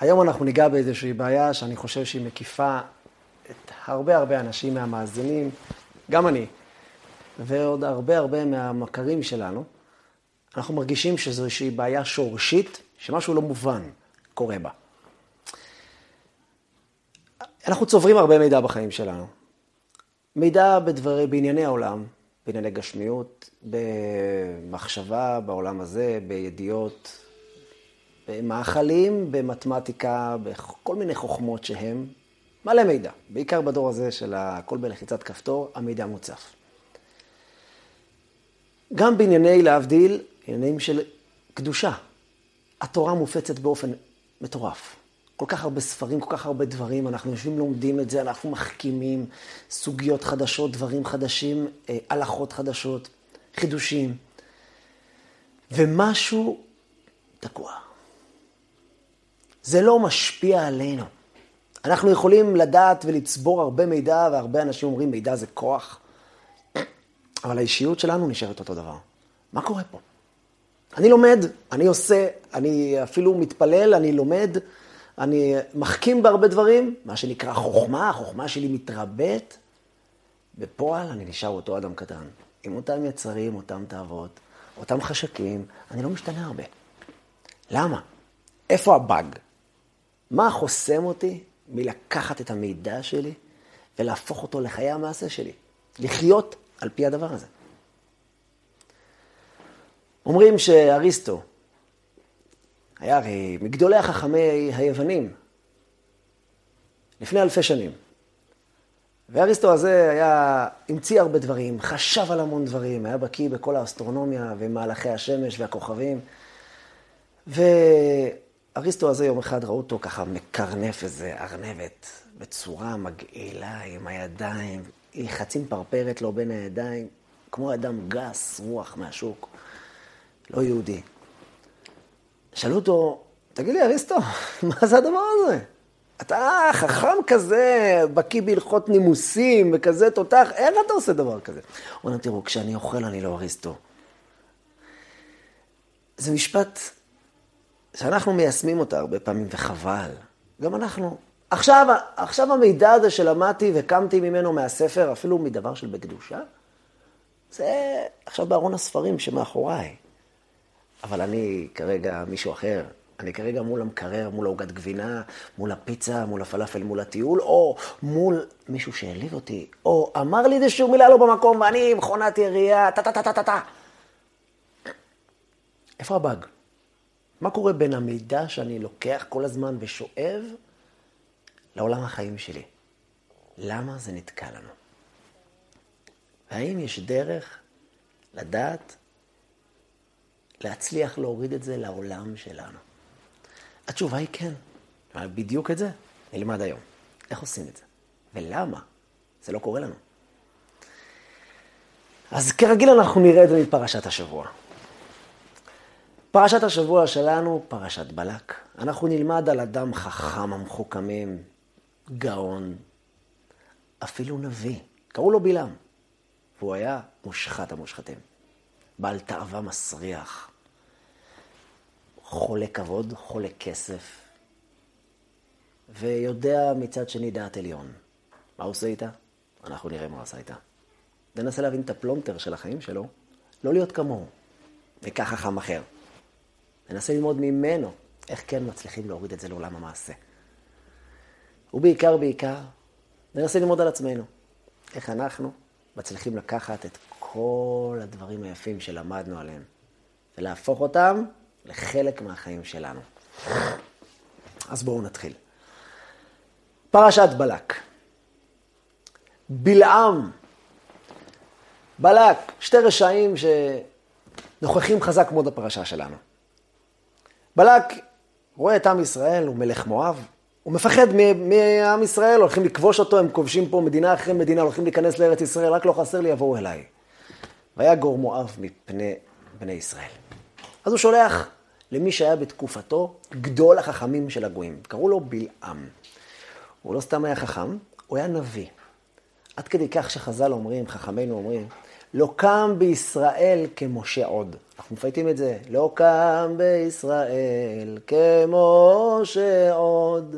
היום אנחנו ניגע באיזושהי בעיה שאני חושב שהיא מקיפה את הרבה הרבה אנשים מהמאזינים, גם אני, ועוד הרבה הרבה מהמכרים שלנו. אנחנו מרגישים שזו איזושהי בעיה שורשית, שמשהו לא מובן קורה בה. אנחנו צוברים הרבה מידע בחיים שלנו. מידע בדברי, בענייני העולם, בענייני גשמיות, במחשבה בעולם הזה, בידיעות, במאכלים, במתמטיקה, בכל מיני חוכמות שהם מלא מידע. בעיקר בדור הזה של הכל בלחיצת כפתור, המידע מוצף. גם בענייני, להבדיל, עניינים של קדושה. התורה מופצת באופן מטורף. כל כך הרבה ספרים, כל כך הרבה דברים, אנחנו יושבים, לומדים את זה, אנחנו מחכימים סוגיות חדשות, דברים חדשים, אה, הלכות חדשות, חידושים. ומשהו תקוע. זה לא משפיע עלינו. אנחנו יכולים לדעת ולצבור הרבה מידע, והרבה אנשים אומרים מידע זה כוח, אבל האישיות שלנו נשארת אותו דבר. מה קורה פה? אני לומד, אני עושה, אני אפילו מתפלל, אני לומד, אני מחכים בהרבה דברים, מה שנקרא חוכמה, החוכמה שלי מתרבית. בפועל אני נשאר אותו אדם קטן, עם אותם יצרים, אותם תאוות, אותם חשקים, אני לא משתנה הרבה. למה? איפה הבאג? מה חוסם אותי מלקחת את המידע שלי ולהפוך אותו לחיי המעשה שלי? לחיות על פי הדבר הזה. אומרים שאריסטו היה הרי מגדולי החכמי היוונים, לפני אלפי שנים. ואריסטו הזה היה, המציא הרבה דברים, חשב על המון דברים, היה בקיא בכל האסטרונומיה ומהלכי השמש והכוכבים. ואריסטו הזה יום אחד ראו אותו ככה מקרנף איזה ארנבת בצורה מגעילה עם הידיים, היא חצי מפרפרת לו בין הידיים, כמו אדם גס, רוח מהשוק, לא יהודי. שאלו אותו, תגיד לי, אריסטו, מה זה הדבר הזה? אתה חכם כזה, בקיא בהלכות נימוסים וכזה תותח, איך אתה עושה דבר כזה? הוא אומר, תראו, כשאני אוכל אני לא אריסטו. זה משפט שאנחנו מיישמים אותה הרבה פעמים, וחבל. גם אנחנו. עכשיו, עכשיו המידע הזה שלמדתי וקמתי ממנו מהספר, אפילו מדבר של בקדושה, זה עכשיו בארון הספרים שמאחוריי. אבל אני כרגע מישהו אחר. אני כרגע מול המקרר, מול העוגת גבינה, מול הפיצה, מול הפלאפל, מול הטיול, או מול מישהו שהעליב אותי, או אמר לי איזשהו מילה לא במקום ואני מכונת ירייה, טה-טה-טה-טה-טה. איפה הבאג? מה קורה בין המידע שאני לוקח כל הזמן ושואב לעולם החיים שלי? למה זה נתקע לנו? האם יש דרך לדעת להצליח להוריד את זה לעולם שלנו? התשובה היא כן. בדיוק את זה נלמד היום. איך עושים את זה? ולמה? זה לא קורה לנו. אז כרגיל אנחנו נראה את זה מפרשת השבוע. פרשת השבוע שלנו, פרשת בלק. אנחנו נלמד על אדם חכם המחוכמים, גאון, אפילו נביא. קראו לו בלעם, והוא היה מושחת המושחתים. בעל תאווה מסריח, חולה כבוד, חולה כסף, ויודע מצד שני דעת עליון. מה הוא עושה איתה? אנחנו נראה מה הוא עשה איתה. ננסה להבין את הפלונטר של החיים שלו, לא להיות כמוהו, וכך חכם אחר. ננסה ללמוד ממנו איך כן מצליחים להוריד את זה לעולם המעשה. ובעיקר, בעיקר, ננסה ללמוד על עצמנו. איך אנחנו מצליחים לקחת את כל הדברים היפים שלמדנו עליהם, ולהפוך אותם לחלק מהחיים שלנו. אז בואו נתחיל. פרשת בלק. בלעם, בלק, שתי רשעים שנוכחים חזק מאוד בפרשה שלנו. בלק רואה את עם ישראל, הוא מלך מואב, הוא מפחד מעם ישראל, הולכים לכבוש אותו, הם כובשים פה מדינה אחרי מדינה, הולכים להיכנס לארץ ישראל, רק לא חסר לי, יבואו אליי. ויגור מואב מפני בני ישראל. אז הוא שולח למי שהיה בתקופתו גדול החכמים של הגויים. קראו לו בלעם. הוא לא סתם היה חכם, הוא היה נביא. עד כדי כך שחז"ל אומרים, חכמינו אומרים, לא קם בישראל כמשה עוד. אנחנו מפייטים את זה. לא קם בישראל כמשה עוד.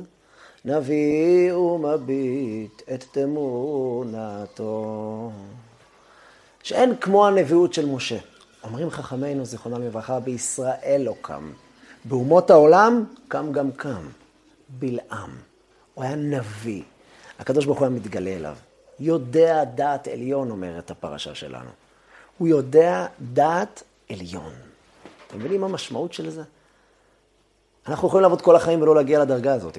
נביא ומביט את תמונתו. שאין כמו הנביאות של משה. אומרים חכמינו, זיכרונם לברכה, בישראל לא קם. באומות העולם קם גם קם. בלעם. הוא היה נביא. הקדוש ברוך הוא היה מתגלה אליו. יודע דעת עליון, אומרת הפרשה שלנו. הוא יודע דעת עליון. אתם מבינים מה המשמעות של זה? אנחנו יכולים לעבוד כל החיים ולא להגיע לדרגה הזאת.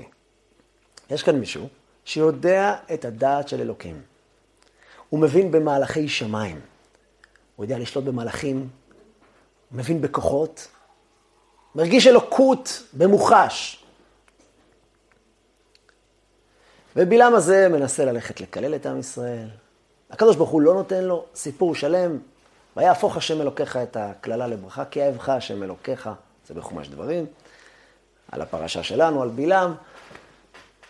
יש כאן מישהו שיודע את הדעת של אלוקים. הוא מבין במהלכי שמיים. הוא יודע לשלוט במהלכים, מבין בכוחות, מרגיש אלוקות במוחש. ובלעם הזה מנסה ללכת לקלל את עם ישראל. הקדוש ברוך הוא לא נותן לו סיפור שלם, ויהפוך השם אלוקיך את הקללה לברכה, כי אהבך השם אלוקיך, זה בחומש דברים, על הפרשה שלנו, על בלעם.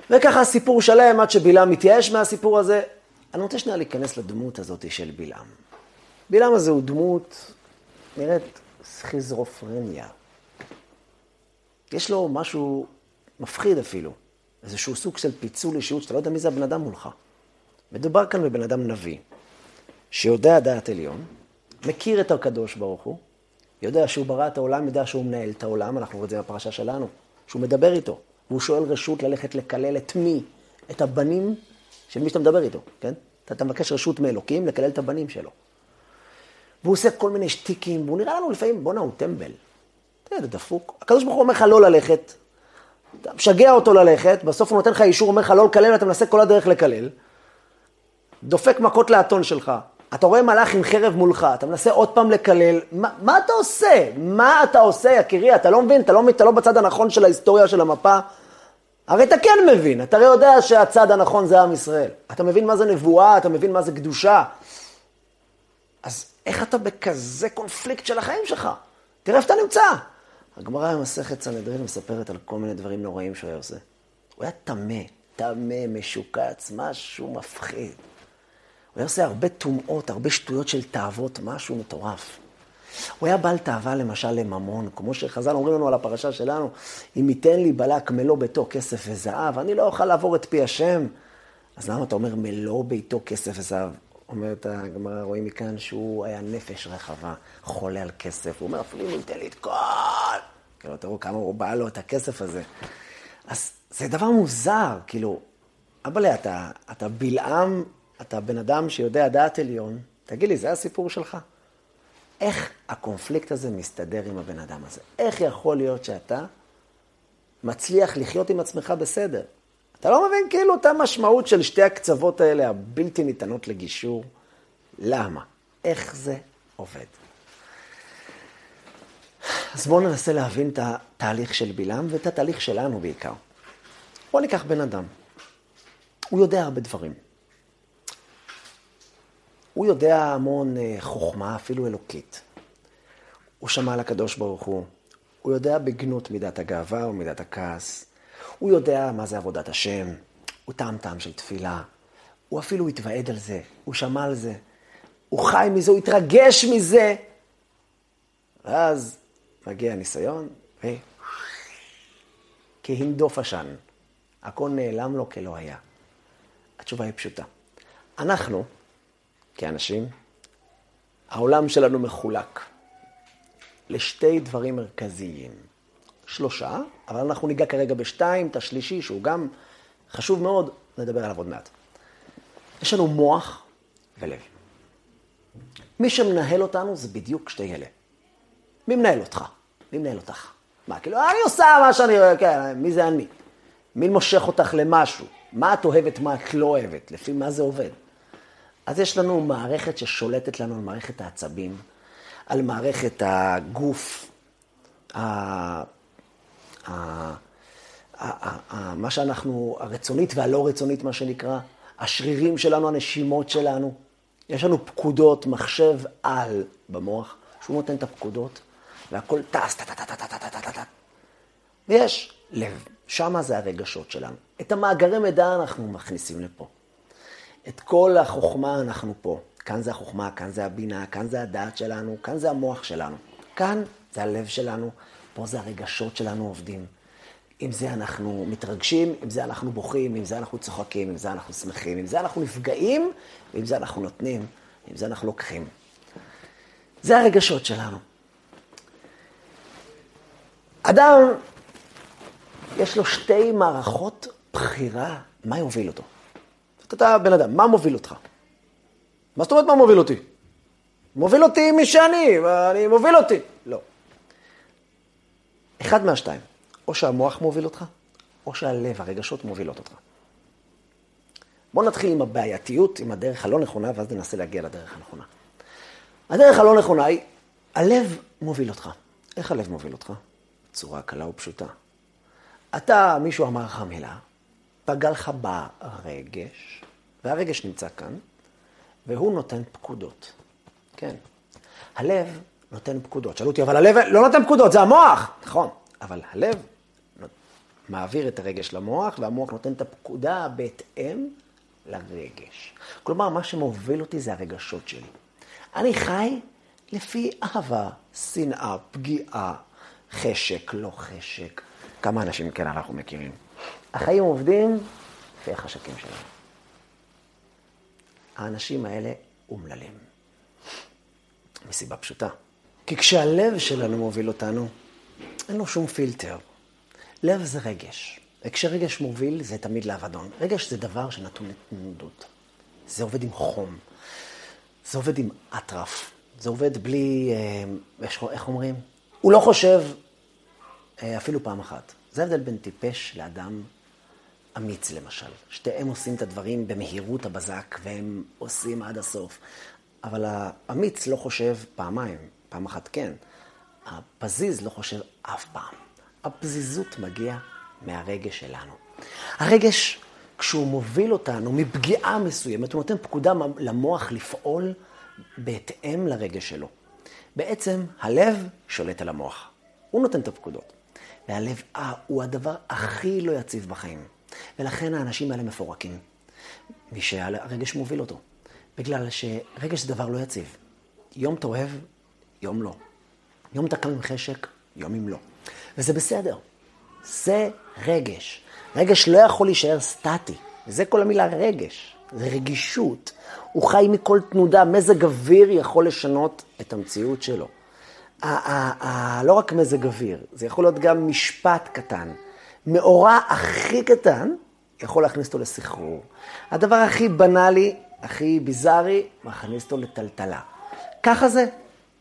וככה סיפור שלם עד שבלעם מתייאש מהסיפור הזה. אני רוצה שנייה להיכנס לדמות הזאת של בלעם. בלעם הזה הוא דמות, נראית סכיזרופרניה. יש לו משהו מפחיד אפילו. איזשהו סוג של פיצול אישיות, שאתה לא יודע מי זה הבן אדם מולך. מדובר כאן בבן אדם נביא, שיודע דעת עליון, מכיר את הקדוש ברוך הוא, יודע שהוא ברא את העולם, יודע שהוא מנהל את העולם, אנחנו רואים את זה בפרשה שלנו, שהוא מדבר איתו, והוא שואל רשות ללכת לקלל את מי? את הבנים של מי שאתה מדבר איתו, כן? אתה, אתה מבקש רשות מאלוקים לקלל את הבנים שלו. והוא עושה כל מיני שטיקים, והוא נראה לנו לפעמים, בואנה, הוא טמבל. אתה יודע, דפוק. הקדוש ברוך הוא אומר לך לא ללכת, אתה משגע אותו ללכת, בסוף הוא נותן לך אישור, אומר לך לא לקלל, אתה מנסה כל הדרך לקלל. דופק מכות לאתון שלך. אתה רואה מלאך עם חרב מולך, אתה מנסה עוד פעם לקלל, מה, מה אתה עושה? מה אתה עושה, יקירי? אתה לא מבין? אתה לא, אתה לא בצד הנכון של ההיסטוריה של המפה? הרי אתה כן מבין, אתה הרי יודע שהצד הנכון זה עם ישראל. אתה מבין מה זה נבואה, אתה מבין מה זה קדושה. אז איך אתה בכזה קונפליקט של החיים שלך? תראה איפה אתה נמצא. הגמרא במסכת סנהדרין מספרת על כל מיני דברים נוראים שהוא היה עושה. הוא היה טמא, טמא, משוקץ, משהו מפחיד. הוא היה עושה הרבה טומאות, הרבה שטויות של תאוות, משהו מטורף. הוא היה בעל תאווה למשל לממון, כמו שחז"ל אומרים לנו על הפרשה שלנו, אם ייתן לי בלק מלוא ביתו כסף וזהב, אני לא אוכל לעבור את פי השם. אז למה אתה אומר מלוא ביתו כסף וזהב? אומרת הגמרא, רואים מכאן שהוא היה נפש רחבה, חולה על כסף. הוא אומר, אפילו אם ייתן לי את כל... כאילו, תראו כמה הוא בא לו את הכסף הזה. אז זה דבר מוזר, כאילו, אבאלה, אתה, אתה בלעם, אתה בן אדם שיודע דעת עליון, תגיד לי, זה הסיפור שלך? איך הקונפליקט הזה מסתדר עם הבן אדם הזה? איך יכול להיות שאתה מצליח לחיות עם עצמך בסדר? אתה לא מבין כאילו את המשמעות של שתי הקצוות האלה, הבלתי ניתנות לגישור. למה? איך זה עובד? אז בואו ננסה להבין את התהליך של בלעם ואת התהליך שלנו בעיקר. בואו ניקח בן אדם. הוא יודע הרבה דברים. הוא יודע המון אה, חוכמה, אפילו אלוקית. הוא שמע על הקדוש ברוך הוא. הוא יודע בגנות מידת הגאווה ומידת הכעס. הוא יודע מה זה עבודת השם, הוא טעם טעם של תפילה, הוא אפילו התוועד על זה, הוא שמע על זה, הוא חי מזה, הוא התרגש מזה. ואז מגיע הניסיון, ו... כהינדוף עשן. הכל נעלם לו כלא היה. התשובה היא פשוטה. אנחנו, כאנשים, העולם שלנו מחולק לשתי דברים מרכזיים. שלושה, אבל אנחנו ניגע כרגע בשתיים, את השלישי, שהוא גם חשוב מאוד, נדבר עליו עוד מעט. יש לנו מוח ולב. מי שמנהל אותנו זה בדיוק שתי אלה. מי מנהל אותך? מי מנהל אותך? מה, כאילו, אני עושה מה שאני, כן, מי זה אני? מי מושך אותך למשהו? מה את אוהבת, מה את לא אוהבת? לפי מה זה עובד? אז יש לנו מערכת ששולטת לנו על מערכת העצבים, על מערכת הגוף, מה שאנחנו, הרצונית והלא רצונית, מה שנקרא, השרירים שלנו, הנשימות שלנו. יש לנו פקודות, מחשב על במוח, שהוא נותן את הפקודות, והכל טס, טה-טה-טה-טה-טה-טה-טה. ויש לב, שמה זה הרגשות שלנו. את המאגרי מידע אנחנו מכניסים לפה. את כל החוכמה אנחנו פה. כאן זה החוכמה, כאן זה הבינה, כאן זה הדעת שלנו, כאן זה המוח שלנו. כאן זה הלב שלנו, פה זה הרגשות שלנו עובדים. עם זה אנחנו מתרגשים, עם זה אנחנו בוכים, עם זה אנחנו צוחקים, עם זה אנחנו שמחים, עם זה אנחנו נפגעים, ועם זה אנחנו נותנים, עם זה אנחנו לוקחים. זה הרגשות שלנו. אדם, יש לו שתי מערכות בחירה, מה יוביל אותו. אתה בן אדם, מה מוביל אותך? מה זאת אומרת מה מוביל אותי? מוביל אותי מי שאני, אני מוביל אותי. לא. אחד מהשתיים. או שהמוח מוביל אותך, או שהלב, הרגשות מובילות אותך. בואו נתחיל עם הבעייתיות, עם הדרך הלא נכונה, ואז ננסה להגיע לדרך הנכונה. הדרך הלא נכונה היא, הלב מוביל אותך. איך הלב מוביל אותך? בצורה קלה ופשוטה. אתה, מישהו אמר לך מילה, פגע לך ברגש, והרגש נמצא כאן, והוא נותן פקודות. כן. הלב נותן פקודות. שאלו אותי, אבל הלב לא נותן פקודות, זה המוח. נכון, אבל הלב מעביר את הרגש למוח, והמוח נותן את הפקודה בהתאם לרגש. כלומר, מה שמוביל אותי זה הרגשות שלי. אני חי לפי אהבה, שנאה, פגיעה, חשק, לא חשק. כמה אנשים כן אנחנו מכירים. החיים עובדים לפי החשקים שלנו. האנשים האלה אומללים. מסיבה פשוטה. כי כשהלב שלנו מוביל אותנו, אין לו שום פילטר. לב זה רגש. וכשרגש מוביל, זה תמיד לאבדון. רגש זה דבר שנתון לתנודות. זה עובד עם חום. זה עובד עם אטרף. זה עובד בלי, אה, איך אומרים? הוא לא חושב אה, אפילו פעם אחת. זה ההבדל בין טיפש לאדם אמיץ, למשל. שתיהם עושים את הדברים במהירות הבזק, והם עושים עד הסוף. אבל האמיץ לא חושב פעמיים, פעם אחת כן. הפזיז לא חושב אף פעם. הפזיזות מגיעה מהרגש שלנו. הרגש, כשהוא מוביל אותנו מפגיעה מסוימת, הוא נותן פקודה למוח לפעול בהתאם לרגש שלו. בעצם הלב שולט על המוח. הוא נותן את הפקודות. והלב אה, הוא הדבר הכי לא יציב בחיים. ולכן האנשים האלה מפורקים. מי שהרגש מוביל אותו. בגלל שרגש זה דבר לא יציב. יום אתה אוהב, יום לא. יום אתה קם עם חשק, יום עם לא. וזה בסדר. זה רגש. רגש לא יכול להישאר סטטי. זה כל המילה רגש. זה רגישות. הוא חי מכל תנודה. מזג אוויר יכול לשנות את המציאות שלו. לא רק מזג אוויר, זה יכול להיות גם משפט קטן. מאורע הכי קטן יכול להכניס אותו לסחרור. הדבר הכי בנאלי, הכי ביזארי, מכניס אותו לטלטלה. ככה זה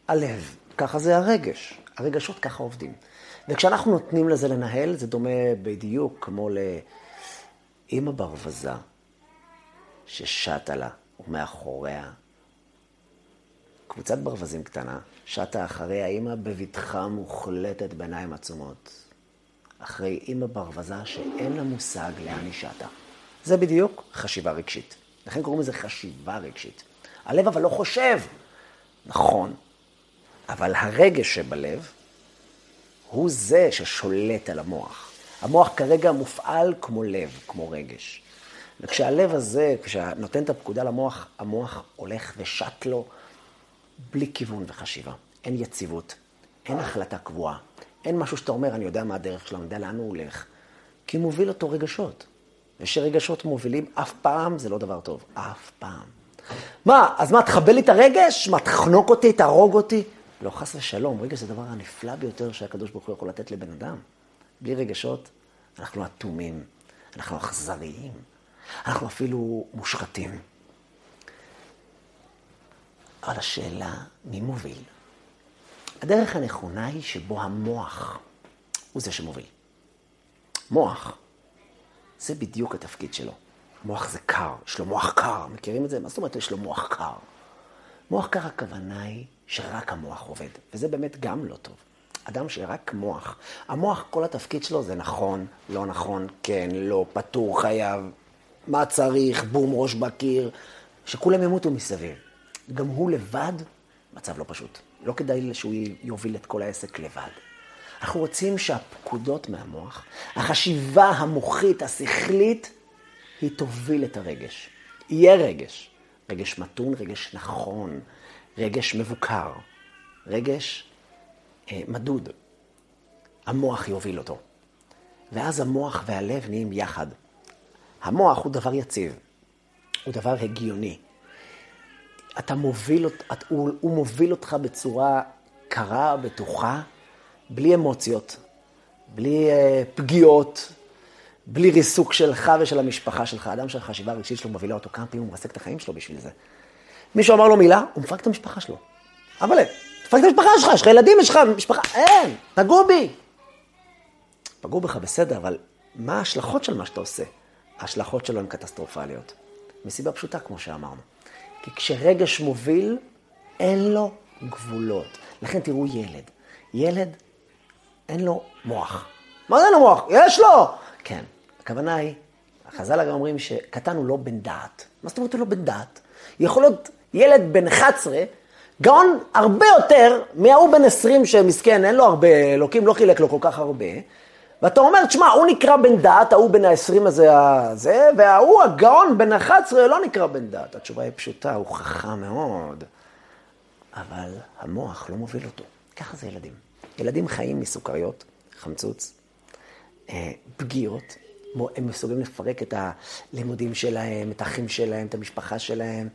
הלב, ככה זה הרגש. הרגשות ככה עובדים. וכשאנחנו נותנים לזה לנהל, זה דומה בדיוק כמו לאימא ברווזה ששטה לה, ומאחוריה קבוצת ברווזים קטנה, שטה אחרי האימא בבטחה מוחלטת בעיניים עצומות. אחרי אימא ברווזה שאין לה מושג לאן היא שטה. זה בדיוק חשיבה רגשית. לכן קוראים לזה חשיבה רגשית. הלב אבל לא חושב. נכון, אבל הרגש שבלב הוא זה ששולט על המוח. המוח כרגע מופעל כמו לב, כמו רגש. וכשהלב הזה, כשנותן את הפקודה למוח, המוח הולך ושט לו בלי כיוון וחשיבה. אין יציבות, אין החלטה קבועה, אין משהו שאתה אומר, אני יודע מה הדרך שלו, אני יודע לאן הוא הולך. כי מוביל אותו רגשות. ושרגשות מובילים, אף פעם זה לא דבר טוב. אף פעם. מה, אז מה, תחבל לי את הרגש? מה, תחנוק אותי, תהרוג אותי? לא, חס ושלום, רגש זה הדבר הנפלא ביותר שהקדוש ברוך הוא יכול לתת לבן אדם. בלי רגשות, אנחנו אטומים, אנחנו אכזריים, אנחנו אפילו מושחתים. אבל השאלה, מי מוביל? הדרך הנכונה היא שבו המוח הוא זה שמוביל. מוח, זה בדיוק התפקיד שלו. מוח זה קר, יש לו מוח קר, מכירים את זה? מה זאת אומרת יש לו מוח קר? מוח קר הכוונה היא שרק המוח עובד, וזה באמת גם לא טוב. אדם שרק מוח, המוח, כל התפקיד שלו זה נכון, לא נכון, כן, לא, פטור, חייב, מה צריך, בום, ראש בקיר, שכולם ימותו מסביב. גם הוא לבד, מצב לא פשוט. לא כדאי שהוא יוביל את כל העסק לבד. אנחנו רוצים שהפקודות מהמוח, החשיבה המוחית, השכלית, היא תוביל את הרגש. יהיה רגש, רגש מתון, רגש נכון, רגש מבוקר, רגש אה, מדוד. המוח יוביל אותו. ואז המוח והלב נהיים יחד. המוח הוא דבר יציב, הוא דבר הגיוני. אתה מוביל, את, הוא, הוא מוביל אותך בצורה קרה, בטוחה, בלי אמוציות, בלי uh, פגיעות, בלי ריסוק שלך ושל המשפחה שלך. אדם שהחשיבה הרגשית שלו מובילה אותו כמה פעמים, הוא מרסק את החיים שלו בשביל זה. מישהו אמר לו מילה, הוא מפרק את המשפחה שלו. אבל תפרק את המשפחה שלך, יש לך ילדים, יש לך משפחה, אין, פגעו בי. פגעו בך בסדר, אבל מה ההשלכות של מה שאתה עושה? ההשלכות שלו הן קטסטרופליות. מסיבה פשוטה, כמו שאמרנו. כי כשרגש מוביל, אין לו גבולות. לכן תראו ילד. ילד, אין לו מוח. מה זה אין לו מוח? יש לו! כן, הכוונה היא, החז"ל הרי אומרים שקטן הוא לא בן דעת. מה זאת אומרת הוא לא בן דעת? יכול להיות ילד בן 11, גאון הרבה יותר מההוא בן 20 שמסכן, אין לו הרבה, אלוקים לא חילק לו כל כך הרבה. ואתה אומר, תשמע, הוא נקרא בן דת, ההוא בן ה-20 הזה, הזה, וההוא הגאון בן ה-11 לא נקרא בן דת. התשובה היא פשוטה, הוא חכם מאוד, אבל המוח לא מוביל אותו. ככה זה ילדים. ילדים חיים מסוכריות, חמצוץ, אה, פגיעות, הם מסוגלים לפרק את הלימודים שלהם, את האחים שלהם, את המשפחה שלהם.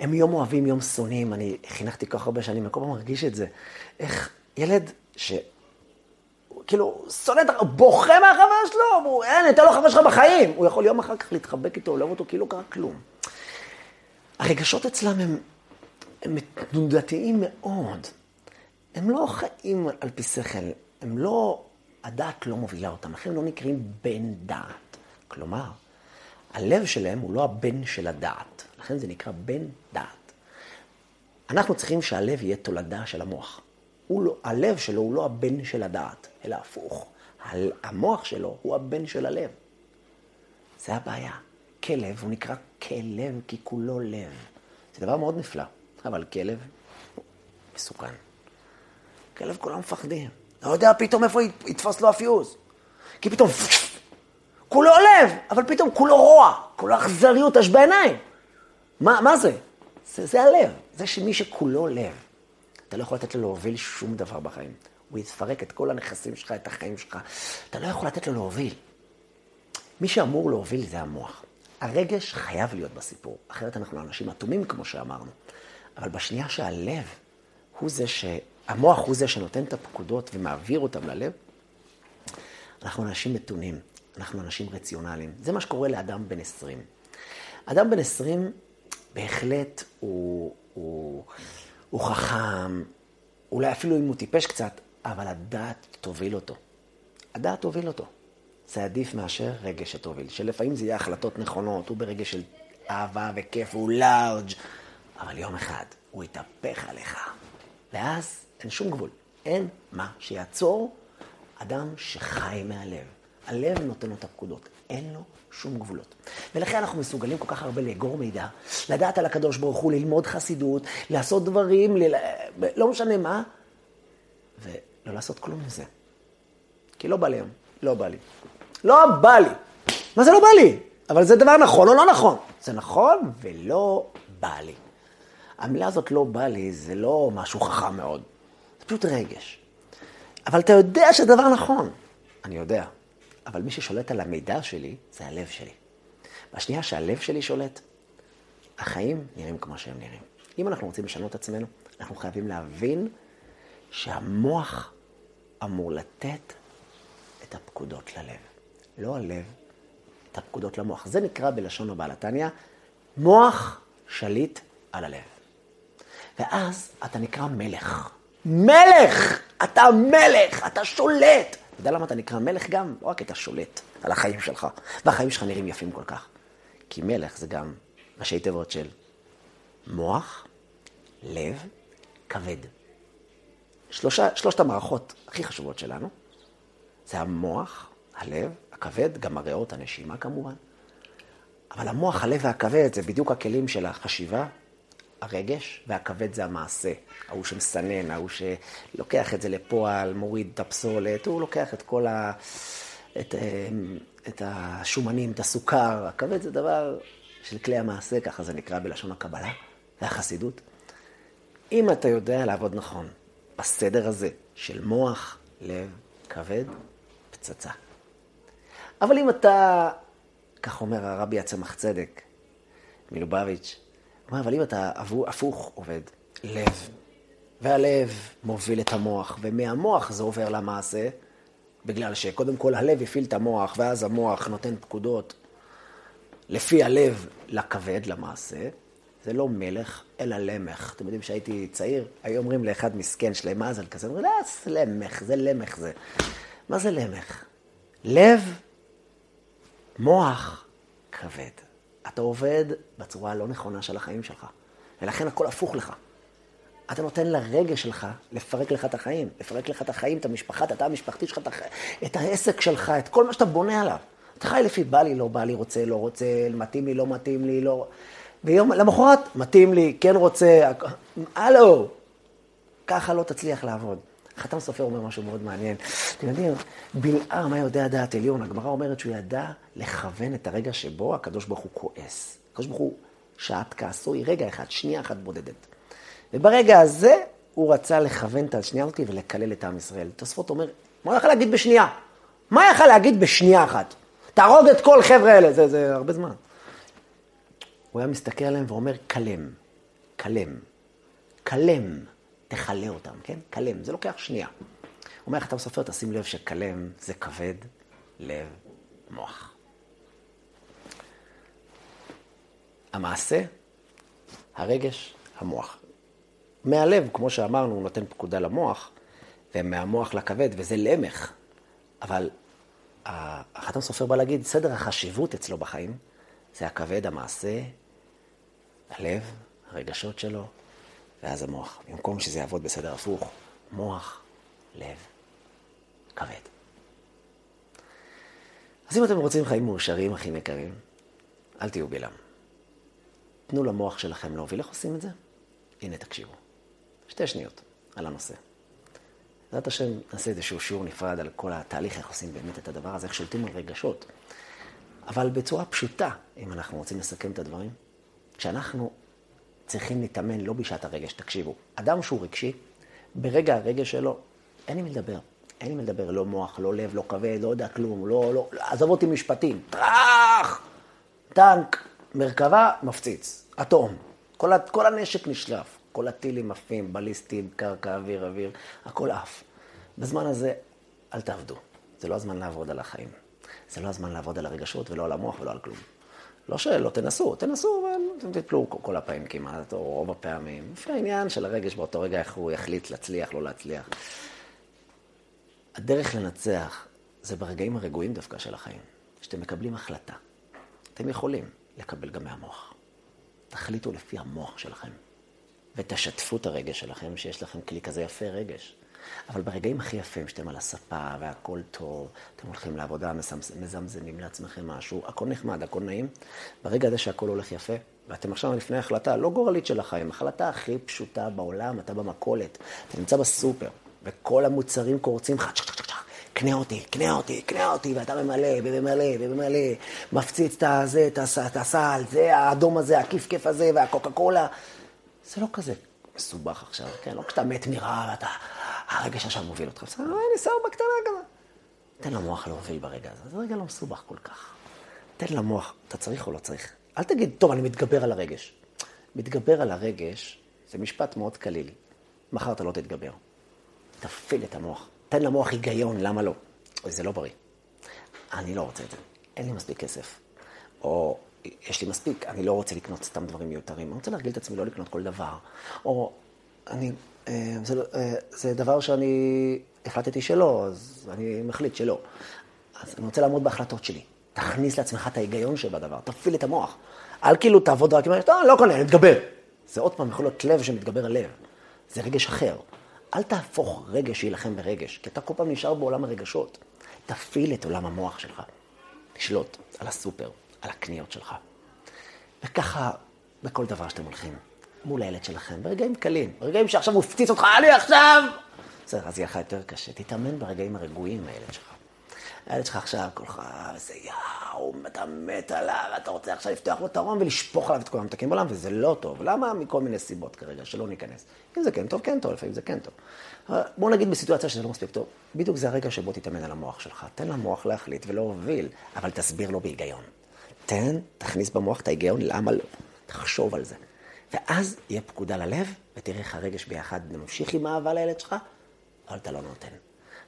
הם יום אוהבים, יום שונאים. אני חינכתי כל כך הרבה שנים, אני כל פעם מרגיש את זה. איך ילד ש... כאילו, שונא את, בוכה מהחבר שלו, הוא, אין, אתן לו חבר שלך בחיים. הוא יכול יום אחר כך להתחבק איתו, לאהוב אותו, כאילו קרה כלום. הרגשות אצלם הם, הם תנודתיים מאוד. הם לא חיים על פי שכל, הם לא, הדעת לא מובילה אותם, לכן הם לא נקראים בן דעת. כלומר, הלב שלהם הוא לא הבן של הדעת, לכן זה נקרא בן דעת. אנחנו צריכים שהלב יהיה תולדה של המוח. לא, הלב שלו הוא לא הבן של הדעת, אלא הפוך. המוח שלו הוא הבן של הלב. זה הבעיה. כלב, הוא נקרא כלב כי כולו לב. זה דבר מאוד נפלא, אבל כלב מסוכן. כלב כולם מפחדים. לא יודע פתאום איפה יתפוס לו הפיוז. כי פתאום, כולו לב, אבל פתאום כולו רוע, כולו אכזריות, יש בעיניים. מה, מה זה? זה? זה הלב. זה שמי שכולו לב. אתה לא יכול לתת לו להוביל שום דבר בחיים. הוא יפרק את כל הנכסים שלך, את החיים שלך. אתה לא יכול לתת לו להוביל. מי שאמור להוביל זה המוח. הרגש חייב להיות בסיפור, אחרת אנחנו אנשים אטומים, כמו שאמרנו. אבל בשנייה שהלב הוא זה ש... המוח הוא זה שנותן את הפקודות ומעביר אותם ללב, אנחנו אנשים מתונים, אנחנו אנשים רציונליים. זה מה שקורה לאדם בן 20. אדם בן 20, בהחלט הוא, הוא, הוא חכם, אולי אפילו אם הוא טיפש קצת, אבל הדעת תוביל אותו. הדעת תוביל אותו. זה עדיף מאשר רגש שתוביל, שלפעמים זה יהיה החלטות נכונות, הוא ברגש של אהבה וכיף, הוא לארג', אבל יום אחד הוא יתהפך עליך, ואז אין שום גבול. אין מה שיעצור אדם שחי מהלב. הלב נותן לו את הפקודות, אין לו שום גבולות. ולכן אנחנו מסוגלים כל כך הרבה לאגור מידע, לדעת על הקדוש ברוך הוא, ללמוד חסידות, לעשות דברים, ל... לא משנה מה, ולא לעשות כלום מזה. כי לא בא לי היום, לא בא לי. לא בא לי. מה זה לא בא לי? אבל זה דבר נכון או לא נכון? זה נכון ולא בא לי. המילה הזאת לא בא לי, זה לא משהו חכם מאוד. פשוט רגש. אבל אתה יודע שהדבר נכון. אני יודע. אבל מי ששולט על המידע שלי, זה הלב שלי. בשנייה שהלב שלי שולט, החיים נראים כמו שהם נראים. אם אנחנו רוצים לשנות את עצמנו, אנחנו חייבים להבין שהמוח אמור לתת את הפקודות ללב. לא הלב, את הפקודות למוח. זה נקרא בלשון הבעל התניא, מוח שליט על הלב. ואז אתה נקרא מלך. מלך! אתה מלך, אתה שולט. אתה יודע למה אתה נקרא מלך גם? לא רק אתה שולט על החיים שלך, והחיים שלך נראים יפים כל כך. כי מלך זה גם ראשי תיבות של מוח, לב, כבד. שלושה, שלושת המערכות הכי חשובות שלנו, זה המוח, הלב, הכבד, גם הריאות, הנשימה כמובן. אבל המוח, הלב והכבד זה בדיוק הכלים של החשיבה, הרגש, והכבד זה המעשה. ההוא שמסנן, ההוא שלוקח את זה לפועל, מוריד את הפסולת, הוא לוקח את כל ה... את, אה, את השומנים, את הסוכר. הכבד זה דבר של כלי המעשה, ככה זה נקרא בלשון הקבלה והחסידות. אם אתה יודע לעבוד נכון בסדר הזה של מוח, לב, כבד, פצצה. אבל אם אתה, כך אומר הרבי הצמח צדק מלובביץ', הוא אומר, אבל אם אתה הפוך עובד, לב, והלב מוביל את המוח, ומהמוח זה עובר למעשה, בגלל שקודם כל הלב הפעיל את המוח, ואז המוח נותן פקודות לפי הלב לכבד, למעשה. זה לא מלך, אלא למך. אתם יודעים שהייתי צעיר, היו אומרים לאחד מסכן שלהם מזל כזה, אומרים, לא, זה למך, זה למך זה. מה זה למך? לב, מוח, כבד. אתה עובד בצורה הלא נכונה של החיים שלך, ולכן הכל הפוך לך. אתה נותן לרגש שלך לפרק לך את החיים, לפרק לך את החיים, את המשפחה, את התא המשפחתי שלך, את העסק שלך, את כל מה שאתה בונה עליו. אתה חי לפי בא לי, לא בא לי, רוצה, לא רוצה, מתאים לי, לא מתאים לי, לא... ויום למחרת, מתאים לי, כן רוצה, הלו, ככה לא תצליח לעבוד. חתם סופר אומר משהו מאוד מעניין. אתם יודעים, בלעם היה יודע דעת עליון, הגמרא אומרת שהוא ידע לכוון את הרגע שבו הקדוש ברוך הוא כועס. הקדוש ברוך הוא, שעת כעסו היא רגע אחד, שנייה אחת בודדת. וברגע הזה הוא רצה לכוון את השנייה הזאת ולקלל את עם ישראל. תוספות אומר, מה הוא יכול להגיד בשנייה? מה הוא יכול להגיד בשנייה אחת? תהרוג את כל חבר'ה האלה, זה, זה הרבה זמן. הוא היה מסתכל עליהם ואומר, כלם, כלם, כלם, תכלה אותם, כן? כלם, זה לוקח שנייה. אומר, אתה מסופר, תשים לב שכלם זה כבד, לב, מוח. המעשה, הרגש, המוח. מהלב, כמו שאמרנו, הוא נותן פקודה למוח, ומהמוח לכבד, וזה למך. אבל החתם סופר בא להגיד, סדר החשיבות אצלו בחיים, זה הכבד, המעשה, הלב, הרגשות שלו, ואז המוח. במקום שזה יעבוד בסדר הפוך, מוח, לב, כבד. אז אם אתם רוצים חיים מאושרים, אחים יקרים, אל תהיו בלעם. תנו למוח שלכם להוביל. איך עושים את זה? הנה, תקשיבו. שתי שניות על הנושא. בעזרת השם נעשה איזשהו שיעור נפרד על כל התהליך, איך עושים באמת את הדבר הזה, איך שולטים על רגשות. אבל בצורה פשוטה, אם אנחנו רוצים לסכם את הדברים, כשאנחנו צריכים להתאמן לא בשעת הרגש, תקשיבו, אדם שהוא רגשי, ברגע הרגש שלו, אין לי מי לדבר. אין לי מי לדבר, לא מוח, לא לב, לא כבד, לא יודע כלום, לא, לא, עזוב אותי משפטים. טראח! טנק, מרכבה, מפציץ. אטום. כל, כל הנשק נשלף. כל הטילים עפים, בליסטים, קרקע, אוויר, אוויר, הכל עף. בזמן הזה, אל תעבדו. זה לא הזמן לעבוד על החיים. זה לא הזמן לעבוד על הרגשות ולא על המוח ולא על כלום. לא שלא תנסו, תנסו, אבל אתם תתפלו כל הפעמים כמעט, או רוב הפעמים. לפי העניין של הרגש באותו רגע, איך הוא יחליט להצליח, לא להצליח. הדרך לנצח זה ברגעים הרגועים דווקא של החיים, שאתם מקבלים החלטה. אתם יכולים לקבל גם מהמוח. תחליטו לפי המוח שלכם. ותשתפו את הרגש שלכם, שיש לכם כלי כזה יפה רגש. אבל ברגעים הכי יפים, שאתם על הספה והכל טוב, אתם הולכים לעבודה, מזמזמים לעצמכם משהו, הכל נחמד, הכל נעים, ברגע הזה שהכל הולך יפה, ואתם עכשיו לפני החלטה לא גורלית של החיים, החלטה הכי פשוטה בעולם, אתה במכולת, אתה נמצא בסופר, וכל המוצרים קורצים לך, קנה אותי, קנה אותי, קנה אותי, ואתה ממלא, וממלא, וממלא, מפציץ את הזה, את הסל, זה האדום הזה, הכיף-כיף הזה, והקוקה קולה. זה לא כזה מסובך עכשיו, כן? לא כשאתה מת מרע ואתה, הרגש עכשיו מוביל אותך. בסדר, אני שם בקטנה כזה. תן למוח להוביל ברגע הזה, זה רגע לא מסובך כל כך. תן למוח, אתה צריך או לא צריך. אל תגיד, טוב, אני מתגבר על הרגש. מתגבר על הרגש, זה משפט מאוד קליל. מחר אתה לא תתגבר. תפעיל את המוח. תן למוח היגיון, למה לא? אוי, זה לא בריא. אני לא רוצה את זה. אין לי מספיק כסף. או יש לי מספיק, אני לא רוצה לקנות סתם דברים מיותרים, אני רוצה להרגיל את עצמי לא לקנות כל דבר. או אני, זה, אה, זה דבר שאני החלטתי שלא, אז אני מחליט שלא. אז אני רוצה לעמוד בהחלטות שלי. תכניס לעצמך את ההיגיון שבדבר, תפעיל את המוח. אל כאילו תעבוד רק עם טוב, לא קונה, אני מתגבר. זה עוד פעם יכול להיות לב שמתגבר על לב. זה רגש אחר. אל תהפוך רגש שיילחם ברגש, כי אתה כל פעם נשאר בעולם הרגשות. תפעיל את עולם המוח שלך. תשלוט על הסופר. על הקניות שלך. וככה בכל דבר שאתם הולכים, מול הילד שלכם, ברגעים קלים, ברגעים שעכשיו הוא הפציץ אותך, אני עכשיו! בסדר, אז יהיה לך יותר קשה. תתאמן ברגעים הרגועים עם הילד שלך. הילד שלך עכשיו, כולך, איזה יאו, אתה מת עליו, אתה רוצה עכשיו לפתוח לו את הרום ולשפוך עליו את כל המתקים בעולם, וזה לא טוב. למה? מכל מיני סיבות כרגע, שלא ניכנס. אם זה כן טוב, כן טוב, לפעמים זה כן טוב. בוא נגיד בסיטואציה שזה לא מספיק טוב, בדיוק זה הרגע שבו תתאמן על המוח שלך. תן למוח להחליט ולהוביל, אבל תסביר לו בהיגיון. תן, תכניס במוח את ההיגיון, למה לא? תחשוב על זה. ואז יהיה פקודה ללב, ותראה איך הרגש ביחד ממשיך עם אהבה לילד שלך, אבל אתה לא נותן.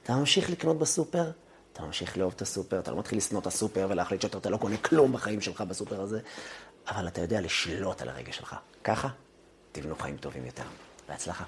אתה ממשיך לקנות בסופר, אתה ממשיך לאהוב את הסופר, אתה לא מתחיל לשנוא את הסופר ולהחליט שאתה לא קונה כלום בחיים שלך בסופר הזה, אבל אתה יודע לשלוט על הרגש שלך. ככה תבנו חיים טובים יותר. בהצלחה.